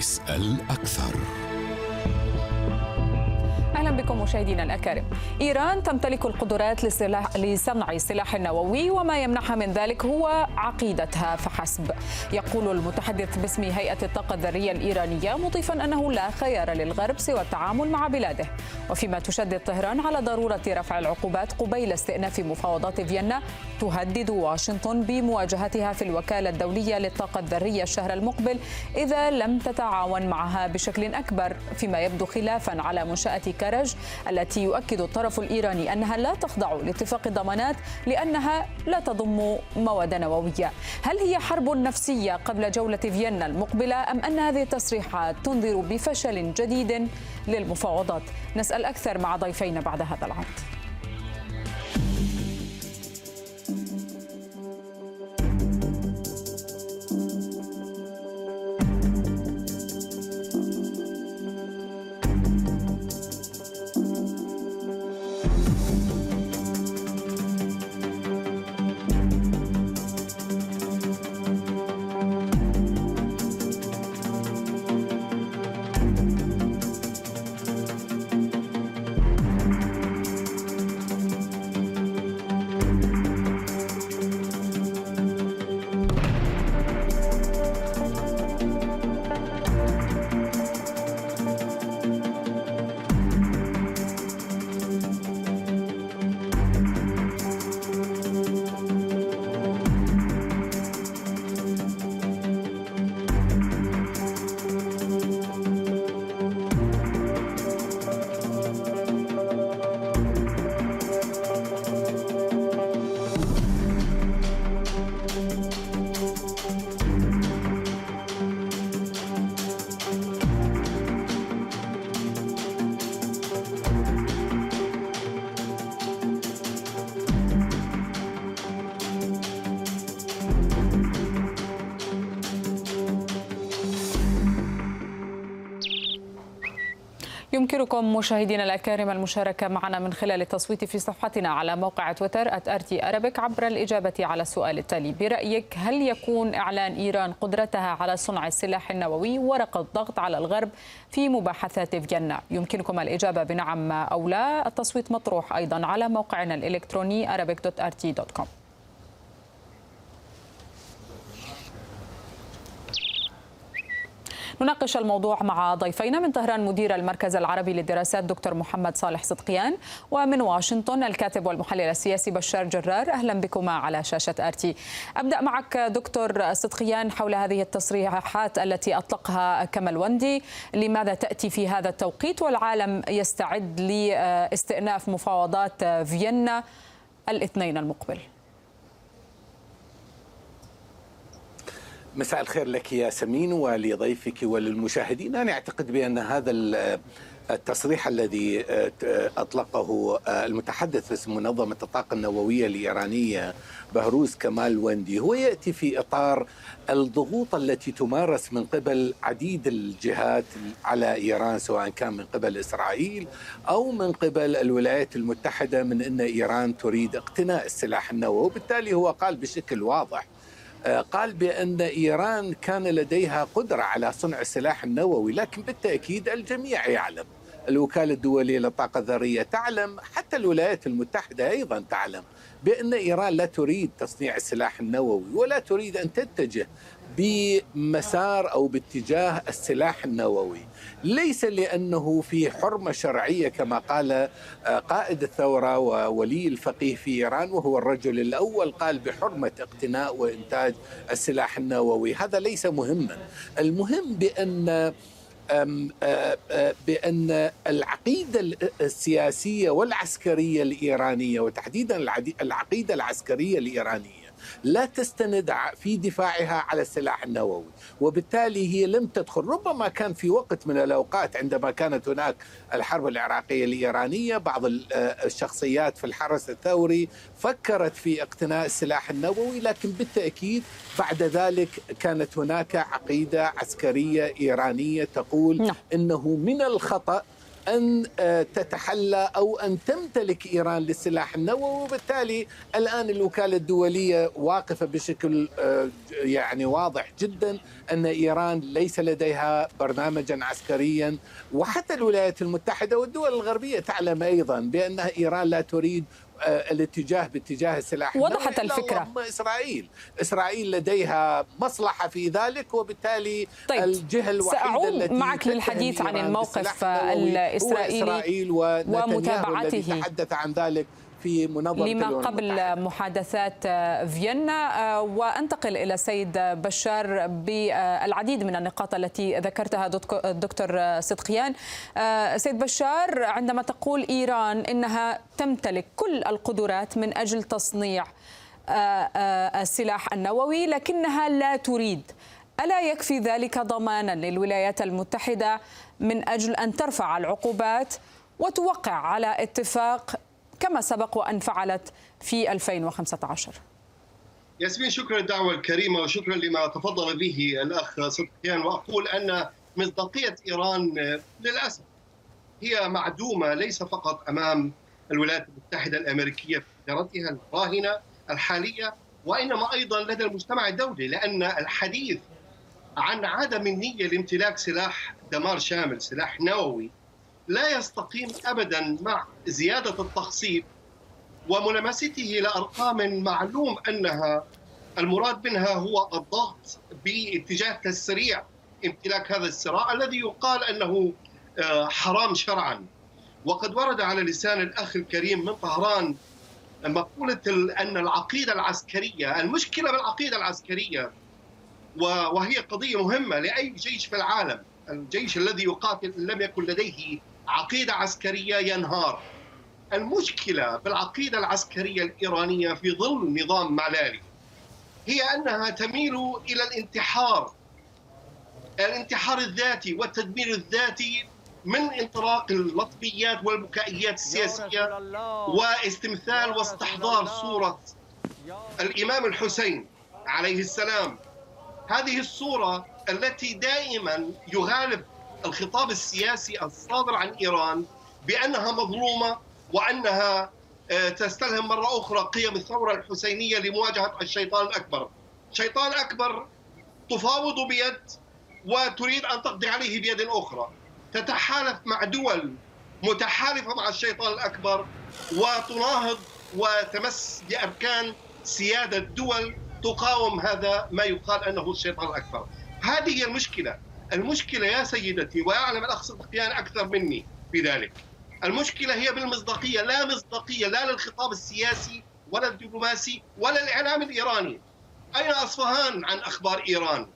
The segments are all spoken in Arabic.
اسأل أكثر. أهلا بكم مشاهدينا الأكارم. إيران تمتلك القدرات لسلاح لصنع السلاح النووي وما يمنعها من ذلك هو عقيدتها فحسب. يقول المتحدث باسم هيئة الطاقة الذرية الإيرانية مضيفا أنه لا خيار للغرب سوى التعامل مع بلاده. وفيما تشدد طهران على ضرورة رفع العقوبات قبيل استئناف مفاوضات فيينا تهدد واشنطن بمواجهتها في الوكالة الدولية للطاقة الذرية الشهر المقبل إذا لم تتعاون معها بشكل أكبر فيما يبدو خلافا على منشأة كرج التي يؤكد الطرف الإيراني أنها لا تخضع لاتفاق الضمانات لأنها لا تضم مواد نووية. هل هي حرب نفسية قبل جولة فيينا المقبلة أم أن هذه التصريحات تنذر بفشل جديد للمفاوضات؟ نسأل أكثر مع ضيفينا بعد هذا العرض. يمكنكم مشاهدينا الأكارم المشاركة معنا من خلال التصويت في صفحتنا على موقع تويتر @ارتي أرابيك عبر الإجابة على السؤال التالي. برأيك هل يكون إعلان إيران قدرتها على صنع السلاح النووي ورقة ضغط على الغرب في مباحثات فيينا يمكنكم الإجابة بنعم أو لا. التصويت مطروح أيضا على موقعنا الإلكتروني arabic.rt.com نناقش الموضوع مع ضيفينا من طهران مدير المركز العربي للدراسات دكتور محمد صالح صدقيان ومن واشنطن الكاتب والمحلل السياسي بشار جرار. أهلا بكما على شاشة آرتي. أبدأ معك دكتور صدقيان حول هذه التصريحات التي أطلقها كمال وندي. لماذا تأتي في هذا التوقيت؟ والعالم يستعد لاستئناف مفاوضات فيينا الاثنين المقبل. مساء الخير لك يا سمين ولضيفك وللمشاهدين. أنا أعتقد بأن هذا التصريح الذي أطلقه المتحدث باسم منظمة الطاقة النووية الإيرانية بهروز كمال وندي هو يأتي في إطار الضغوط التي تمارس من قبل عديد الجهات على إيران سواء كان من قبل إسرائيل أو من قبل الولايات المتحدة من أن إيران تريد اقتناء السلاح النووي وبالتالي هو قال بشكل واضح قال بأن إيران كان لديها قدرة على صنع السلاح النووي لكن بالتأكيد الجميع يعلم. الوكالة الدولية للطاقة الذرية تعلم حتى الولايات المتحدة أيضا تعلم بأن إيران لا تريد تصنيع السلاح النووي ولا تريد أن تتجه بمسار أو باتجاه السلاح النووي. ليس لأنه في حرمة شرعية كما قال قائد الثورة وولي الفقيه في إيران وهو الرجل الأول قال بحرمة اقتناء وإنتاج السلاح النووي. هذا ليس مهما. المهم بأن بأن العقيدة السياسية والعسكرية الإيرانية وتحديدا العقيدة العسكرية الإيرانية لا تستند في دفاعها على السلاح النووي. وبالتالي هي لم تدخل. ربما كان في وقت من الأوقات عندما كانت هناك الحرب العراقية الإيرانية بعض الشخصيات في الحرس الثوري فكرت في اقتناء السلاح النووي لكن بالتأكيد بعد ذلك كانت هناك عقيدة عسكرية إيرانية تقول إنه من الخطأ أن آه، تتحلى أو أن تمتلك إيران للسلاح النووي. وبالتالي الآن الوكالة الدولية واقفة بشكل آه، يعني واضح جدا أن إيران ليس لديها برنامجا عسكريا. وحتى الولايات المتحدة والدول الغربية تعلم أيضا بأنها إيران لا تريد الاتجاه باتجاه السلاح. وضحت الفكرة. إسرائيل. إسرائيل لديها مصلحة في ذلك وبالتالي طيب. الجهة الوحيدة سأعود التي معك للحديث عن الموقف الإسرائيلي وإسرائيل ومتابعته الذي تحدث عن ذلك. في منظمة لما قبل محادثات فيينا. وانتقل إلى سيد بشار بالعديد من النقاط التي ذكرتها الدكتور صدقيان. سيد بشار عندما تقول إيران إنها تمتلك كل القدرات من أجل تصنيع السلاح النووي لكنها لا تريد. ألا يكفي ذلك ضمانا للولايات المتحدة من أجل أن ترفع العقوبات وتوقع على اتفاق كما سبق وأن فعلت في 2015 ياسمين شكرا للدعوة الكريمة وشكرا لما تفضل به الأخ صدقيان وأقول أن مصداقية إيران للأسف هي معدومة ليس فقط أمام الولايات المتحدة الأمريكية في إدارتها الراهنة الحالية وإنما أيضا لدى المجتمع الدولي لأن الحديث عن عدم النية لامتلاك سلاح دمار شامل سلاح نووي لا يستقيم ابدا مع زيادة التخصيب وملامسته لأرقام معلوم أنها المراد منها هو الضغط باتجاه تسريع امتلاك هذا الصراع الذي يقال أنه آه، حرام شرعا. وقد ورد على لسان الأخ الكريم من طهران مقولة أن العقيدة العسكرية المشكلة بالعقيدة العسكرية وهي قضية مهمة لأي جيش في العالم. الجيش الذي يقاتل لم يكن لديه عقيدة عسكرية ينهار. المشكلة بالعقيدة العسكرية الإيرانية في ظل نظام معلالي هي أنها تميل إلى الانتحار. الانتحار الذاتي والتدمير الذاتي من انطلاق اللطميات والبكائيات السياسية واستمثال واستحضار صورة الإمام الحسين عليه السلام هذه الصورة التي دائما يغالب الخطاب السياسي الصادر عن إيران بأنها مظلومة وأنها آه، تستلهم مرة أخرى قيم الثورة الحسينية لمواجهة الشيطان الأكبر. شيطان اكبر تفاوض بيد وتريد أن تقضي عليه بيد أخرى. تتحالف مع دول متحالفة مع الشيطان الأكبر وتناهض وتمس بأركان سيادة دول تقاوم هذا ما يقال أنه الشيطان الأكبر. هذه هي المشكلة المشكلة يا سيدتي ويعلم الأخ صدقيان أكثر مني في ذلك. المشكلة هي بالمصداقية لا مصداقية لا للخطاب السياسي ولا الدبلوماسي ولا الإعلام الإيراني. أين أصفهان عن أخبار إيران؟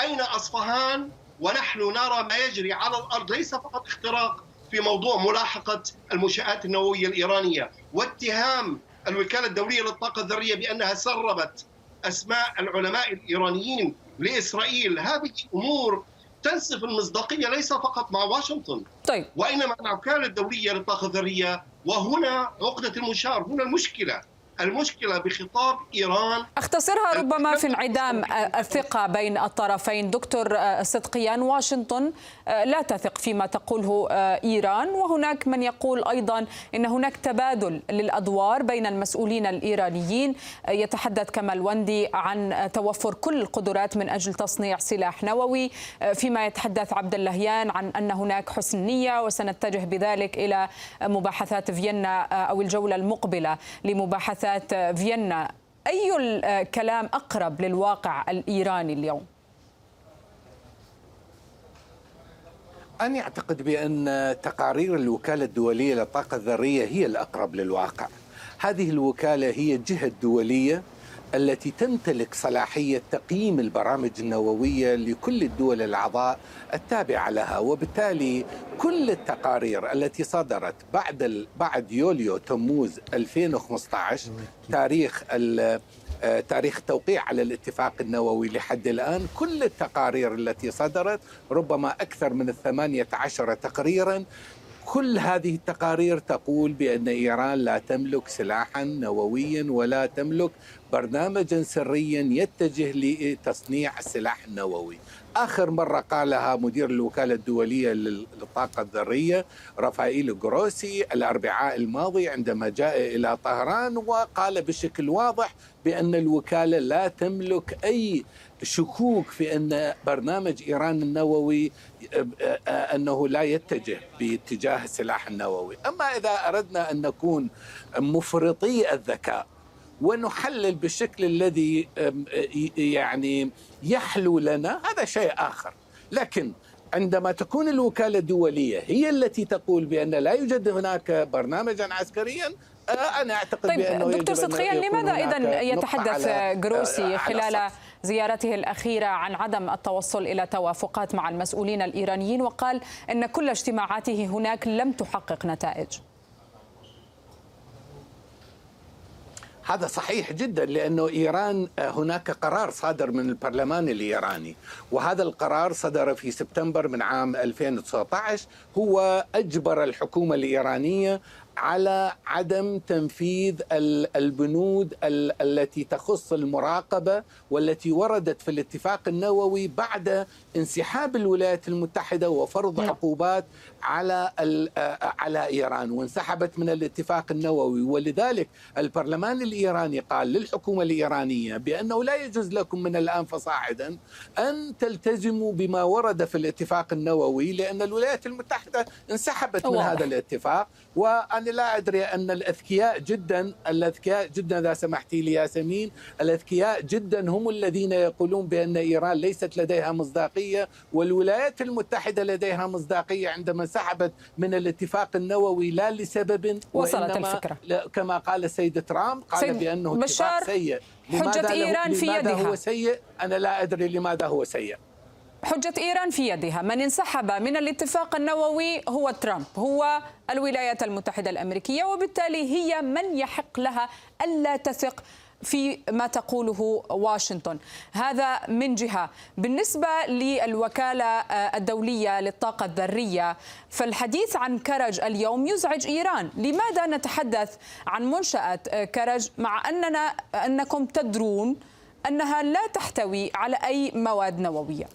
أين أصفهان؟ ونحن نرى ما يجري على الأرض ليس فقط اختراق في موضوع ملاحقة المنشآت النووية الإيرانية واتهام الوكالة الدولية للطاقة الذرية بأنها سربت أسماء العلماء الإيرانيين لإسرائيل. هذه أمور تنسف المصداقية ليس فقط مع واشنطن. طيب. وإنما مع الوكاله الدولية للطاقه الذرية. وهنا عقدة المشار هنا المشكلة. المشكلة بخطاب إيران اختصرها ربما في انعدام الثقة بين الطرفين. دكتور صدقيان واشنطن لا تثق فيما تقوله إيران. وهناك من يقول أيضا إن هناك تبادل للأدوار بين المسؤولين الإيرانيين. يتحدث كمال وندي عن توفر كل القدرات من أجل تصنيع سلاح نووي. فيما يتحدث عبد اللهيان عن أن هناك حسن نية وسنتجه بذلك إلى مباحثات فيينا أو الجولة المقبلة لمباحثات فيينا. أي الكلام أقرب للواقع الإيراني اليوم؟ أنا أعتقد بأن تقارير الوكالة الدولية للطاقة الذرية هي الأقرب للواقع هذه الوكالة هي الجهة الدولية التي تمتلك صلاحية تقييم البرامج النووية لكل الدول الأعضاء التابعة لها. وبالتالي كل التقارير التي صدرت بعد بعد يوليو تموز 2015 تاريخ آه، تاريخ التوقيع على الاتفاق النووي لحد الآن كل التقارير التي صدرت ربما أكثر من الثمانية عشر تقريرا كل هذه التقارير تقول بأن إيران لا تملك سلاحا نوويا ولا تملك برنامجا سريا يتجه لتصنيع السلاح النووي آخر مرة قالها مدير الوكالة الدولية للطاقة الذرية رافائيل جروسي الأربعاء الماضي عندما جاء إلى طهران وقال بشكل واضح بأن الوكالة لا تملك أي شكوك في أن برنامج إيران النووي أنه لا يتجه باتجاه السلاح النووي. أما إذا أردنا أن نكون مفرطي الذكاء ونحلل بالشكل الذي يعني يحلو لنا هذا شيء آخر. لكن عندما تكون الوكالة الدولية هي التي تقول بأن لا يوجد هناك برنامجا عسكريا آه، أنا أعتقد طيب بأنه دكتور صدقيا لماذا إذا يتحدث جروسي خلال زيارته الأخيرة عن عدم التوصل إلى توافقات مع المسؤولين الإيرانيين وقال أن كل اجتماعاته هناك لم تحقق نتائج؟ هذا صحيح جدا لأنه إيران آه، هناك قرار صادر من البرلمان الإيراني وهذا القرار صدر في سبتمبر من عام 2019 هو أجبر الحكومة الإيرانية على عدم تنفيذ البنود التي تخص المراقبة والتي وردت في الاتفاق النووي بعد انسحاب الولايات المتحدة وفرض نعم. عقوبات على على إيران وانسحبت من الاتفاق النووي. ولذلك البرلمان الإيراني قال للحكومة الإيرانية بأنه لا يجوز لكم من الآن فصاعدا أن تلتزموا بما ورد في الاتفاق النووي لأن الولايات المتحدة انسحبت من هذا الاتفاق. وأنا لا أدري أن الأذكياء جدا الأذكياء جدا إذا سمحتي لي ياسمين الأذكياء جدا هم الذين يقولون بأن إيران ليست لديها مصداقية والولايات المتحدة لديها مصداقية عندما انسحبت من الاتفاق النووي لا لسبب وصلت الفكرة. كما قال السيد ترامب قال سيد بأنه اتفاق سيء. حجة إيران في يدها هو سيء؟ أنا لا أدري لماذا هو سيء. حجة إيران في يدها. من انسحب من الاتفاق النووي هو ترامب. هو الولايات المتحدة الأمريكية وبالتالي هي من يحق لها ألا تثق في ما تقوله واشنطن. هذا من جهة. بالنسبة للوكالة آه، الدولية للطاقة الذرية فالحديث عن كرج اليوم يزعج إيران. لماذا نتحدث عن منشأة آه، كرج مع أننا أنكم تدرون أنها لا تحتوي على أي مواد نووية؟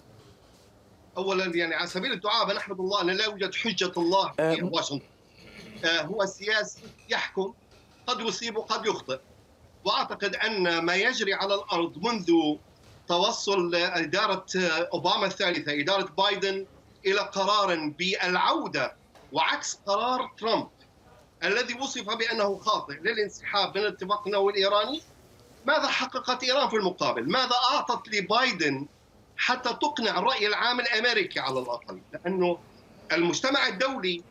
اولا يعني على سبيل الدعاء نحمد الله ان لا يوجد حجة الله في واشنطن. هو السياسي يحكم قد يصيب وقد يخطئ. وأعتقد أن ما يجري على الأرض منذ توصل إدارة أوباما الثالثة إدارة بايدن إلى قرار بالعودة وعكس قرار ترامب الذي وصف بأنه خاطئ للانسحاب من الاتفاق النووي الإيراني ماذا حققت إيران في المقابل؟ ماذا أعطت لبايدن حتى تقنع الرأي العام الأمريكي على الأقل؟ لأنه المجتمع الدولي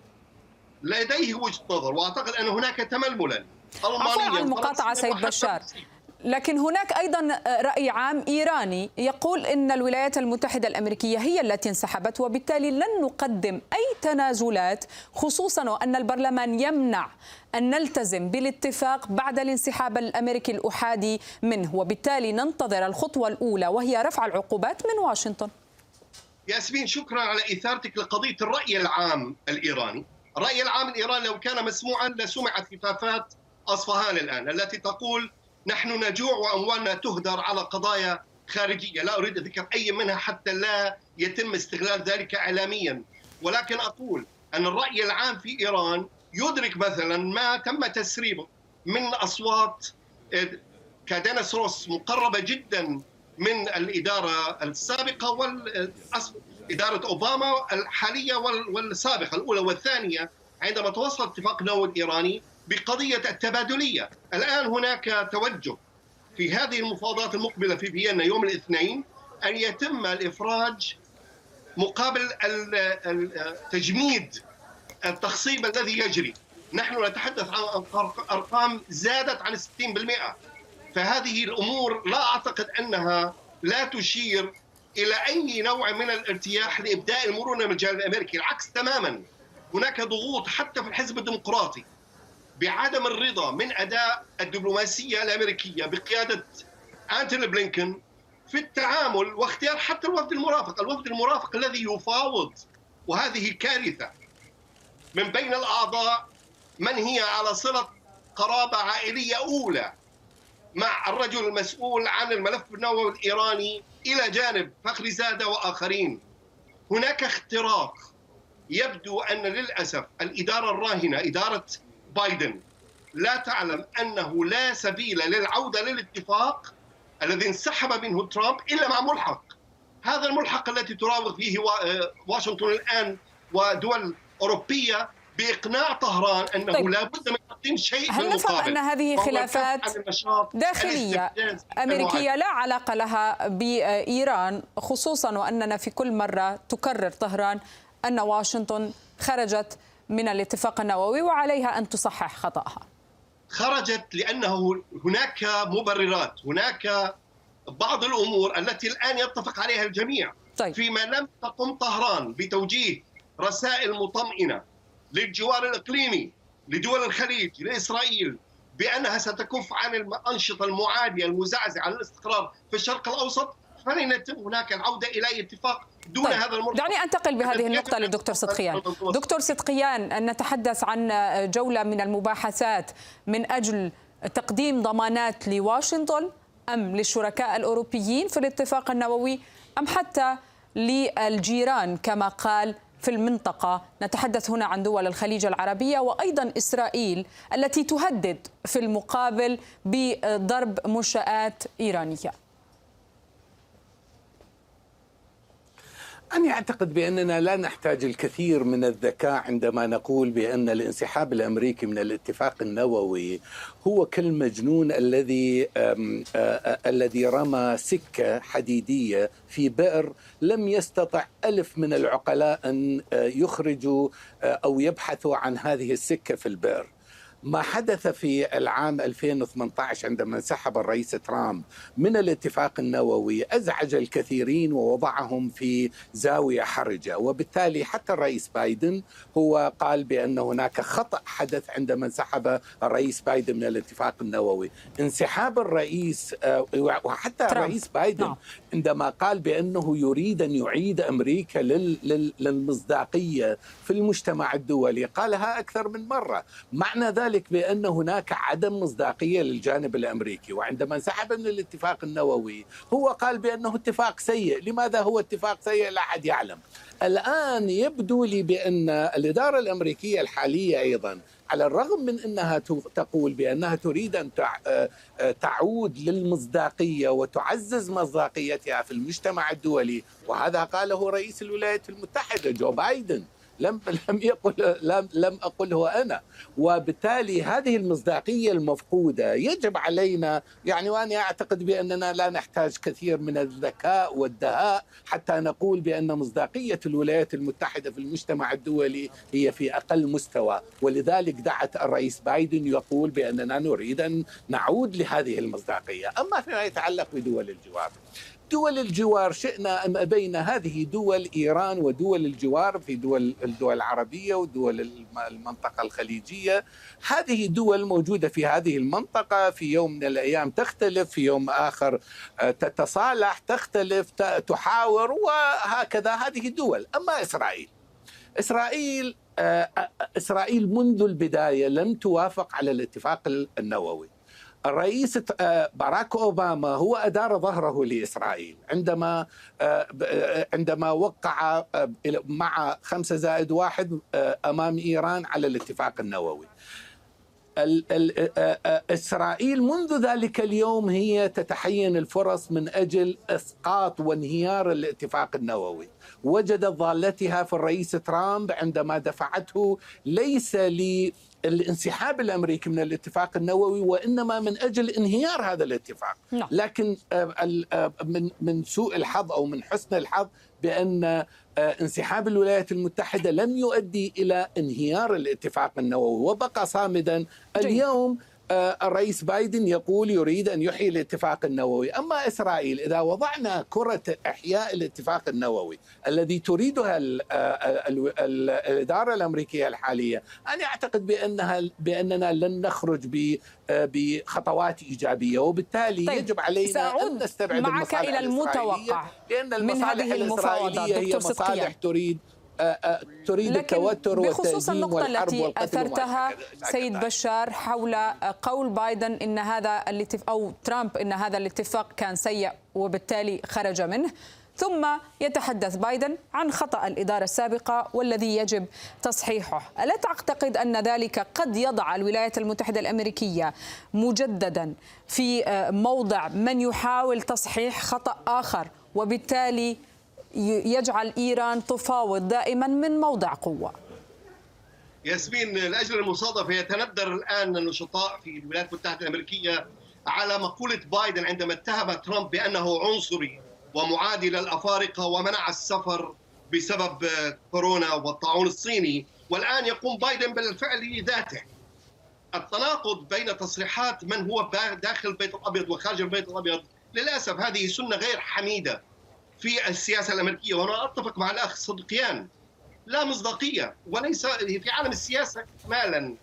لديه وجهة نظر وأعتقد أن هناك تململا عفوا عن المقاطعة سيد بشار لكن هناك أيضا رأي عام إيراني يقول إن الولايات المتحدة الأمريكية هي التي انسحبت وبالتالي لن نقدم أي تنازلات خصوصا وأن البرلمان يمنع أن نلتزم بالاتفاق بعد الانسحاب الأمريكي الأحادي منه وبالتالي ننتظر الخطوة الأولى وهي رفع العقوبات من واشنطن. ياسمين شكرا على إثارتك لقضية الرأي العام الإيراني. الراي العام الإيراني لو كان مسموعا لسمعت هتافات أصفهان الآن التي تقول نحن نجوع وأموالنا تهدر على قضايا خارجية، لا أريد ذكر أي منها حتى لا يتم استغلال ذلك اعلاميا، ولكن أقول أن الرأي العام في إيران يدرك مثلا ما تم تسريبه من أصوات آه، كادينس روس مقربة جدا من الإدارة السابقة وإدارة أوباما الحالية والسابقة الأولى والثانية. عندما توصل اتفاق نووي الايراني بقضية التبادليه، الآن هناك توجه في هذه المفاوضات المقبلة في فيينا يوم الاثنين أن يتم الإفراج مقابل تجميد التخصيب الذي يجري. نحن نتحدث عن أرقام زادت عن 60% فهذه الأمور لا أعتقد أنها لا تشير إلى أي نوع من الارتياح لإبداء المرونة من الجانب الأمريكي. العكس تماما. هناك ضغوط حتى في الحزب الديمقراطي. بعدم الرضا من أداء الدبلوماسية الأمريكية بقيادة أنتوني بلينكن في التعامل واختيار حتى الوفد المرافق، الوفد المرافق الذي يفاوض وهذه كارثة. من بين الأعضاء من هي على صلة قرابة عائلية أولى مع الرجل المسؤول عن الملف النووي الإيراني إلى جانب فخري زادة وآخرين. هناك اختراق يبدو أن للأسف الإدارة الراهنة إدارة بايدن. لا تعلم أنه لا سبيل للعودة للاتفاق الذي انسحب منه ترامب إلا مع ملحق. هذا الملحق الذي تراوغ فيه واشنطن الآن ودول أوروبية بإقناع طهران أنه طيب. لا بد من تقديم شيء هل نفهم أن هذه خلافات داخلية أمريكية لا علاقة لها بإيران خصوصا وأننا في كل مرة تكرر طهران أن واشنطن خرجت من الاتفاق النووي وعليها أن تصحح خطأها خرجت لأنه هناك مبررات هناك بعض الأمور التي الآن يتفق عليها الجميع طيب. فيما لم تقم طهران بتوجيه رسائل مطمئنة للجوار الإقليمي لدول الخليج لإسرائيل بأنها ستكف عن الأنشطة المعادية المزعزعة للاستقرار في الشرق الأوسط فلن يتم هناك العودة إلى اتفاق دون طيب. هذا المرتبط دعني أنتقل بهذه النقطة للدكتور صدقيان. دكتور صدقيان أن نتحدث عن جولة من المباحثات من أجل تقديم ضمانات لواشنطن أم للشركاء الأوروبيين في الاتفاق النووي أم حتى للجيران كما قال في المنطقة. نتحدث هنا عن دول الخليج العربية وأيضا إسرائيل التي تهدد في المقابل بضرب منشآت إيرانية. أنا أعتقد بأننا لا نحتاج الكثير من الذكاء عندما نقول بأن الانسحاب الأمريكي من الاتفاق النووي هو كالمجنون الذي الذي رمى سكة حديدية في بئر لم يستطع ألف من العقلاء أن يخرجوا أو يبحثوا عن هذه السكة في البئر. ما حدث في العام 2018 عندما انسحب الرئيس ترامب من الاتفاق النووي أزعج الكثيرين ووضعهم في زاوية حرجة وبالتالي حتى الرئيس بايدن هو قال بأن هناك خطأ حدث عندما انسحب الرئيس بايدن من الاتفاق النووي انسحاب الرئيس آه، وحتى ترامب. الرئيس بايدن نعم. عندما قال بأنه يريد أن يعيد أمريكا للمصداقية في المجتمع الدولي قالها أكثر من مرة معنى ذلك ذلك بأن هناك عدم مصداقية للجانب الأمريكي وعندما انسحب من الاتفاق النووي هو قال بأنه اتفاق سيء. لماذا هو اتفاق سيء؟ لا أحد يعلم. الآن يبدو لي بأن الإدارة الأمريكية الحالية أيضا على الرغم من أنها تقول بأنها تريد أن تعود للمصداقية وتعزز مصداقيتها في المجتمع الدولي وهذا قاله رئيس الولايات المتحدة جو بايدن. لم لم يقل لم لم أقله أنا. وبالتالي هذه المصداقية المفقودة يجب علينا يعني وأنا أعتقد بأننا لا نحتاج كثير من الذكاء والدهاء حتى نقول بأن مصداقية الولايات المتحدة في المجتمع الدولي هي في أقل مستوى. ولذلك دعت الرئيس بايدن يقول بأننا نريد أن نعود لهذه المصداقية. أما فيما يتعلق بدول الجوار دول الجوار شئنا أم أبينا هذه دول إيران ودول الجوار في دول الدول العربية ودول المنطقة الخليجية. هذه دول موجودة في هذه المنطقة في يوم من الأيام تختلف في يوم آخر آه، تتصالح تختلف تحاور وهكذا. هذه دول. أما إسرائيل. إسرائيل آه، آه، إسرائيل منذ البداية لم توافق على الاتفاق النووي. الرئيس آه، باراك أوباما هو أدار ظهره لإسرائيل. عندما آه، آه، عندما وقع مع خمسة زائد واحد أمام إيران على الاتفاق النووي. إسرائيل منذ ذلك اليوم هي تتحين الفرص من أجل إسقاط وانهيار الاتفاق النووي. وجدت ضالتها في الرئيس ترامب عندما دفعته ليس الانسحاب الأمريكي من الاتفاق النووي وإنما من أجل انهيار هذا الاتفاق نعم. لكن آه، آه، من من سوء الحظ أو من حسن الحظ بأن آه، انسحاب الولايات المتحدة لم يؤدي إلى انهيار الاتفاق النووي وبقى صامدا اليوم آه، الرئيس بايدن يقول يريد أن يحيي الاتفاق النووي، أما إسرائيل إذا وضعنا كرة إحياء الاتفاق النووي الذي تريدها آه، الإدارة الأمريكية الحالية، أنا أعتقد بأنها بأننا لن نخرج آه، بخطوات إيجابية. وبالتالي طيب يجب علينا أن نستبعد معك إلى المتوقع لأن المصالح الإسرائيلية هي مصالح تريد تريد التوتر بخصوص النقطة التي أثرتها سيد. بشار حول قول بايدن إن هذا الاتفاق أو ترامب إن هذا الاتفاق كان سيء وبالتالي خرج منه ثم يتحدث بايدن عن خطأ الإدارة السابقة والذي يجب تصحيحه ألا تعتقد أن ذلك قد يضع الولايات المتحدة الأمريكية مجددا في موضع من يحاول تصحيح خطأ آخر وبالتالي يجعل إيران تفاوض دائما من موضع قوة. ياسمين لأجل المصادفة يتندر الآن النشطاء في الولايات المتحدة الأمريكية على مقولة بايدن عندما اتهم ترامب بأنه عنصري ومعادي للافارقه ومنع السفر بسبب كورونا والطاعون الصيني. والآن يقوم بايدن بالفعل ذاته. التناقض بين تصريحات من هو داخل البيت الأبيض وخارج البيت الأبيض للأسف هذه سنة غير حميدة. في السياسة الأمريكية وأنا أتفق مع الأخ صدقيان لا مصداقية وليس في عالم السياسة اكمالا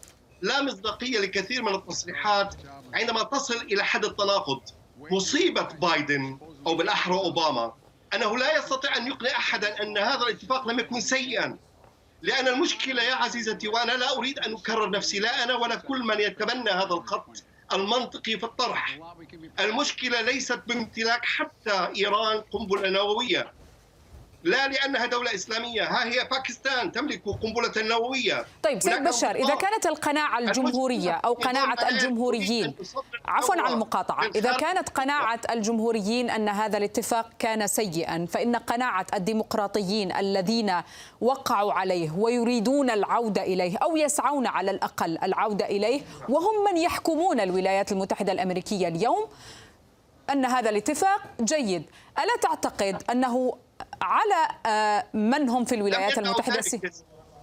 لا مصداقية لكثير من التصريحات عندما تصل إلى حد التناقض. مصيبة بايدن أو بالأحرى أوباما. أنه لا يستطيع أن يقنع احدا أن هذا الاتفاق لم يكن سيئا. لأن المشكلة يا عزيزتي وأنا لا أريد أن أكرر نفسي لا أنا ولا كل من يتبنى هذا الخط. المنطقي في الطرح. المشكلة ليست بامتلاك حتى إيران قنبلة نووية. لا لأنها دولة إسلامية. ها هي باكستان تملك قنبلة نووية. طيب سيد بشار إذا كانت القناعة الجمهورية أو قناعة الجمهوريين عفوا على المقاطعة إذا كانت قناعة الجمهوريين أن هذا الاتفاق كان سيئا فإن قناعة الديمقراطيين الذين وقعوا عليه ويريدون العودة إليه أو يسعون على الأقل العودة إليه وهم من يحكمون الولايات المتحدة الأمريكية اليوم أن هذا الاتفاق جيد. ألا تعتقد أنه على من هم في الولايات المتحدة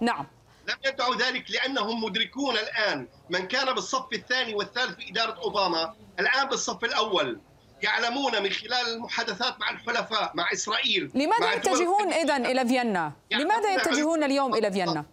نعم. لم يدعوا ذلك لأنهم مدركون الآن من كان بالصف الثاني والثالث في إدارة أوباما. الآن بالصف الأول. يعلمون من خلال المحادثات مع الحلفاء مع إسرائيل لماذا مع يتجهون إذا إلى فيينا؟ لماذا يتجهون اليوم إلى فيينا؟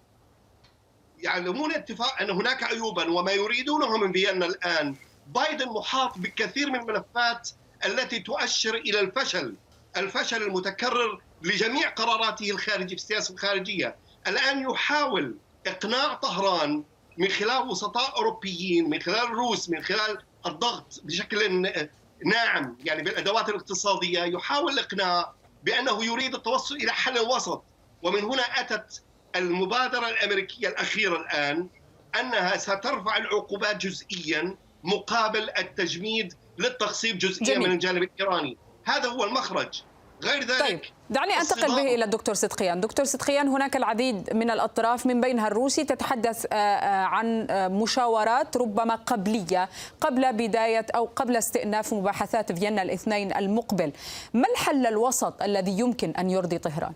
يعلمون اتفاق أن هناك عيوبا وما يريدونه من فيينا الآن. بايدن محاط بكثير من الملفات التي تؤشر إلى الفشل الفشل المتكرر لجميع قراراته الخارجية في السياسة الخارجية. الآن يحاول إقناع طهران من خلال وسطاء أوروبيين من خلال الروس من خلال الضغط بشكل ناعم يعني بالأدوات الاقتصادية. يحاول الإقناع بأنه يريد التوصل إلى حل وسط ومن هنا أتت المبادرة الأمريكية الأخيرة الآن أنها سترفع العقوبات جزئيا مقابل التجميد للتخصيب جزئيا جميل. من الجانب الإيراني. هذا هو المخرج. غير ذلك طيب. دعني أنتقل به إلى الدكتور صدقيان، دكتور صدقيان هناك العديد من الأطراف من بينها الروسي تتحدث عن مشاورات ربما قبلية قبل بداية أو قبل استئناف مباحثات فيينا الاثنين المقبل، ما الحل الوسط الذي يمكن أن يرضي طهران؟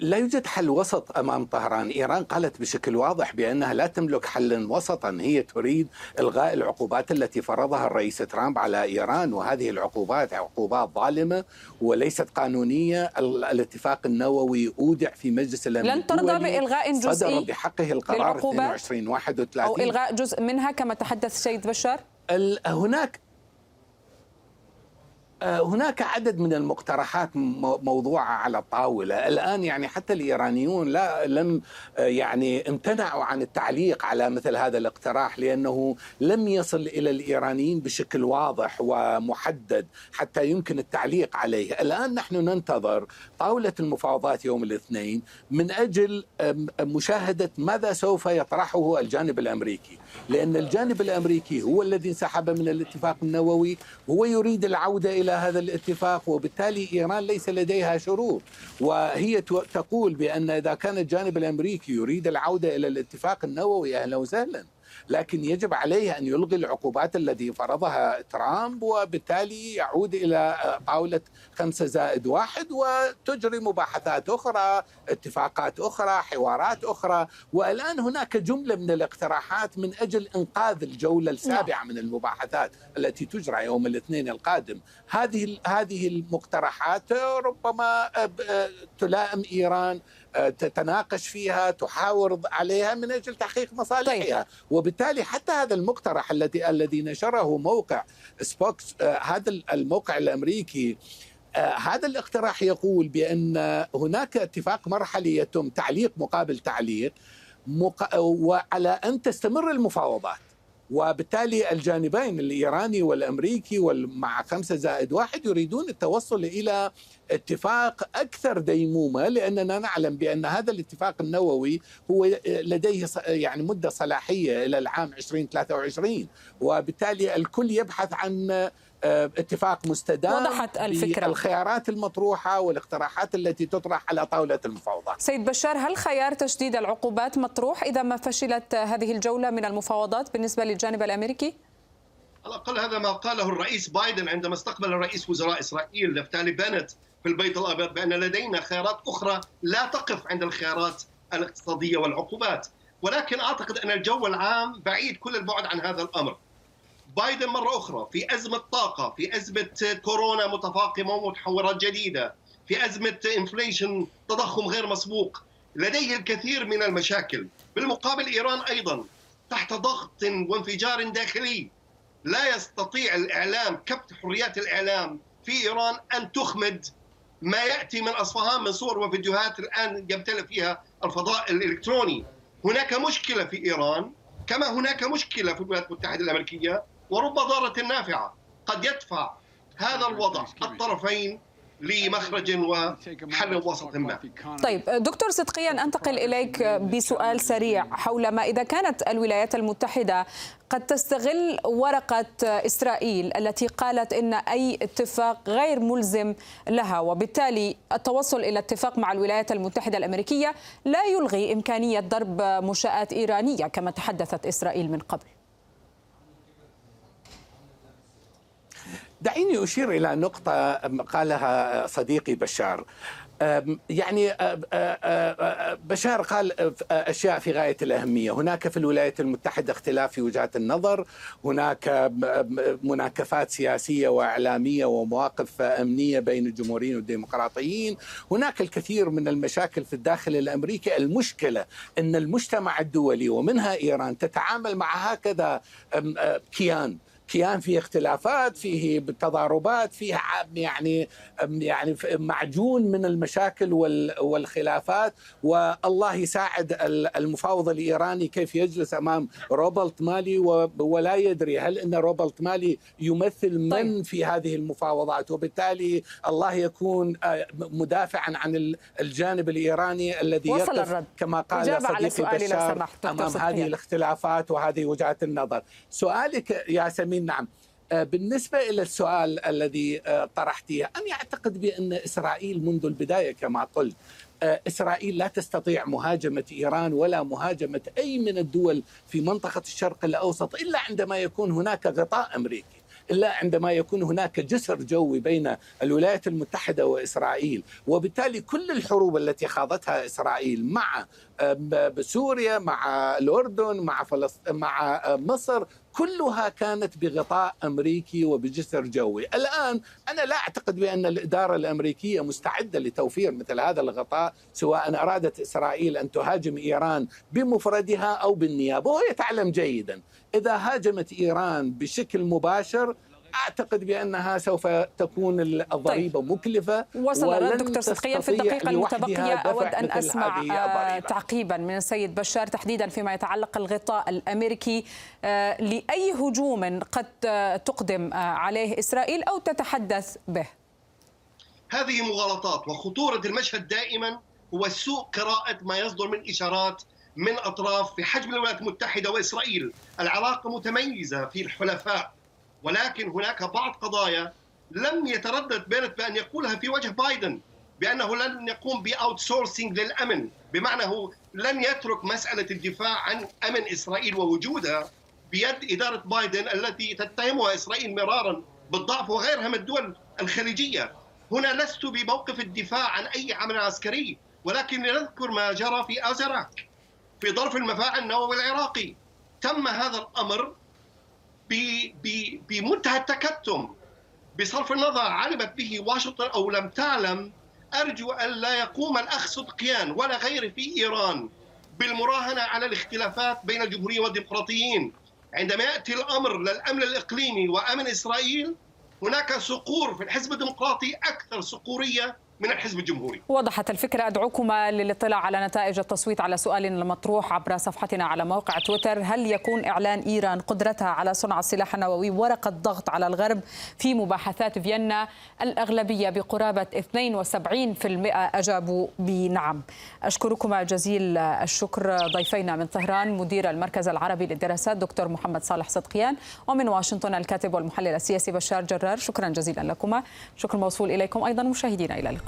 لا يوجد حل وسط أمام طهران، إيران قالت بشكل واضح بأنها لا تملك حلا وسطا، هي تريد إلغاء العقوبات التي فرضها الرئيس ترامب على إيران وهذه العقوبات عقوبات ظالمة وليست قانونية، الاتفاق النووي أودع في مجلس الامن لن ترضى بإلغاء جزئي صدر بحقه القرار 22 31 أو إلغاء جزء منها كما تحدث سيد بشار؟ هناك هناك عدد من المقترحات موضوعة على الطاولة الآن يعني حتى الإيرانيون لا لم يعني امتنعوا عن التعليق على مثل هذا الاقتراح لأنه لم يصل إلى الإيرانيين بشكل واضح ومحدد حتى يمكن التعليق عليه. الآن نحن ننتظر طاولة المفاوضات يوم الاثنين من أجل مشاهدة ماذا سوف يطرحه الجانب الأمريكي. لأن الجانب الأمريكي هو الذي انسحب من الاتفاق النووي هو يريد العودة إلى هذا الاتفاق وبالتالي إيران ليس لديها شروط. وهي تقول بأن إذا كان الجانب الأمريكي يريد العودة إلى الاتفاق النووي أهلا وسهلا. لكن يجب عليه أن يلغي العقوبات التي فرضها ترامب وبالتالي يعود إلى طاولة خمسة زائد واحد وتجري مباحثات أخرى اتفاقات أخرى حوارات أخرى. والآن هناك جملة من الاقتراحات من أجل إنقاذ الجولة السابعة من المباحثات التي تجرى يوم الاثنين القادم. هذه هذه المقترحات ربما تلائم إيران تتناقش فيها تحاور عليها من أجل تحقيق مصالحها طيب. وبالتالي حتى هذا المقترح الذي الذي نشره موقع سبوكس هذا الموقع الأمريكي هذا الاقتراح يقول بأن هناك اتفاق مرحلي يتم تعليق مقابل تعليق وعلى أن تستمر المفاوضات وبالتالي الجانبين الإيراني والأمريكي مع خمسة زائد واحد يريدون التوصل إلى اتفاق أكثر ديمومة لأننا نعلم بأن هذا الاتفاق النووي هو لديه يعني مدة صلاحية إلى العام 2023 وبالتالي الكل يبحث عن اتفاق مستدام وضحت الفكرة. الخيارات المطروحة والاقتراحات التي تطرح على طاولة المفاوضات. سيد بشار هل خيار تشديد العقوبات مطروح إذا ما فشلت هذه الجولة من المفاوضات بالنسبة للجانب الأمريكي؟ على الأقل هذا ما قاله الرئيس بايدن عندما استقبل رئيس وزراء إسرائيل نفتالي بنت في البيت الأبيض بأن لدينا خيارات أخرى لا تقف عند الخيارات الاقتصادية والعقوبات. ولكن أعتقد أن الجو العام بعيد كل البعد عن هذا الأمر. بايدن مرة أخرى في أزمة طاقة في أزمة كورونا متفاقمة ومتحورات جديدة في أزمة إنفليشن تضخم غير مسبوق. لديه الكثير من المشاكل. بالمقابل إيران أيضا تحت ضغط وانفجار داخلي. لا يستطيع الإعلام كبت حريات الإعلام في إيران أن تخمد ما يأتي من أصفهان من صور وفيديوهات الآن يمتلئ فيها الفضاء الإلكتروني. هناك مشكلة في إيران كما هناك مشكلة في الولايات المتحدة الأمريكية. ورب ضارة نافعة. قد يدفع هذا الوضع الطرفين لمخرج وحل وسط ما. طيب دكتور صدقيا أنتقل إليك بسؤال سريع حول ما إذا كانت الولايات المتحدة قد تستغل ورقة إسرائيل التي قالت إن أي اتفاق غير ملزم لها وبالتالي التوصل إلى اتفاق مع الولايات المتحدة الأمريكية لا يلغي إمكانية ضرب منشات إيرانية كما تحدثت إسرائيل من قبل. دعيني أشير إلى نقطة قالها صديقي بشار. يعني بشار قال أشياء في غاية الأهمية، هناك في الولايات المتحدة اختلاف في وجهات النظر، هناك مناكفات سياسية وإعلامية ومواقف أمنية بين الجمهوريين والديمقراطيين، هناك الكثير من المشاكل في الداخل الأمريكي، المشكلة أن المجتمع الدولي ومنها إيران تتعامل مع هكذا كيان. كيان فيه اختلافات فيه تضاربات فيه يعني يعني معجون من المشاكل والخلافات. والله يساعد المفاوض الإيراني كيف يجلس أمام روبرت مالي ولا يدري هل إن روبرت مالي يمثل من طيب. في هذه المفاوضات. وبالتالي الله يكون آه، مدافعا عن الجانب الإيراني الذي يقف كما قال صديقي بشار أمام هذه الاختلافات وهذه وجهات النظر. سؤالك يا سمير نعم. آه، بالنسبة إلى السؤال الذي آه، طرحتيه أنا أعتقد بأن إسرائيل منذ البداية كما قلت آه، إسرائيل لا تستطيع مهاجمة إيران ولا مهاجمة أي من الدول في منطقة الشرق الأوسط إلا عندما يكون هناك غطاء أمريكي إلا عندما يكون هناك جسر جوي بين الولايات المتحدة وإسرائيل، وبالتالي كل الحروب التي خاضتها إسرائيل مع سوريا، مع الأردن، مع فلسطين، مع مصر كلها كانت بغطاء أمريكي وبجسر جوي، الآن أنا لا أعتقد بأن الإدارة الأمريكية مستعدة لتوفير مثل هذا الغطاء سواء أرادت إسرائيل أن تهاجم إيران بمفردها أو بالنيابة، وهي تعلم جيدا. إذا هاجمت إيران بشكل مباشر أعتقد بأنها سوف تكون الضريبة طيب. مكلفة وصل الرد دكتور صدقيا في الدقيقة المتبقية أود أن أسمع آه تعقيبا من السيد بشار تحديدا فيما يتعلق الغطاء الأمريكي آه لأي هجوم قد تقدم آه عليه إسرائيل أو تتحدث به؟ هذه مغالطات وخطورة المشهد دائما هو سوء قراءة ما يصدر من إشارات من أطراف في حجم الولايات المتحدة وإسرائيل، العلاقه متميزة في الحلفاء ولكن هناك بعض قضايا لم يتردد بينت بأن يقولها في وجه بايدن بأنه لن يقوم ب outsourcing للأمن، بمعنى هو لن يترك مسألة الدفاع عن أمن إسرائيل ووجودها بيد إدارة بايدن التي تتهمها إسرائيل مرارا بالضعف وغيرها من الدول الخليجية. هنا لست بموقف الدفاع عن أي عمل عسكري ولكن لنذكر ما جرى في أوزيراك في ظرف المفاعل النووي العراقي تم هذا الأمر بمنتهى التكتم بصرف النظر علمت به واشنطن أو لم تعلم أرجو أن لا يقوم الأخ صدقيان ولا غيره في إيران بالمراهنة على الاختلافات بين الجمهوريين والديمقراطيين. عندما يأتي الأمر للأمن الإقليمي وأمن إسرائيل هناك صقور في الحزب الديمقراطي أكثر صقورية من الحزب الجمهوري. وضحت الفكرة أدعوكما للاطلاع على نتائج التصويت على سؤال المطروح عبر صفحتنا على موقع تويتر. هل يكون إعلان إيران قدرتها على صنع السلاح النووي ورقة ضغط على الغرب في مباحثات فيينا الأغلبية بقرابة 72% أجابوا بنعم. أشكركما جزيل الشكر ضيفينا من طهران مدير المركز العربي للدراسات دكتور محمد صالح صدقيان ومن واشنطن الكاتب والمحلل السياسي بشار جرار. شكرا جزيلا لكما. شكر موصول إليكم أيضا مشاهدينا إلى اللقاء.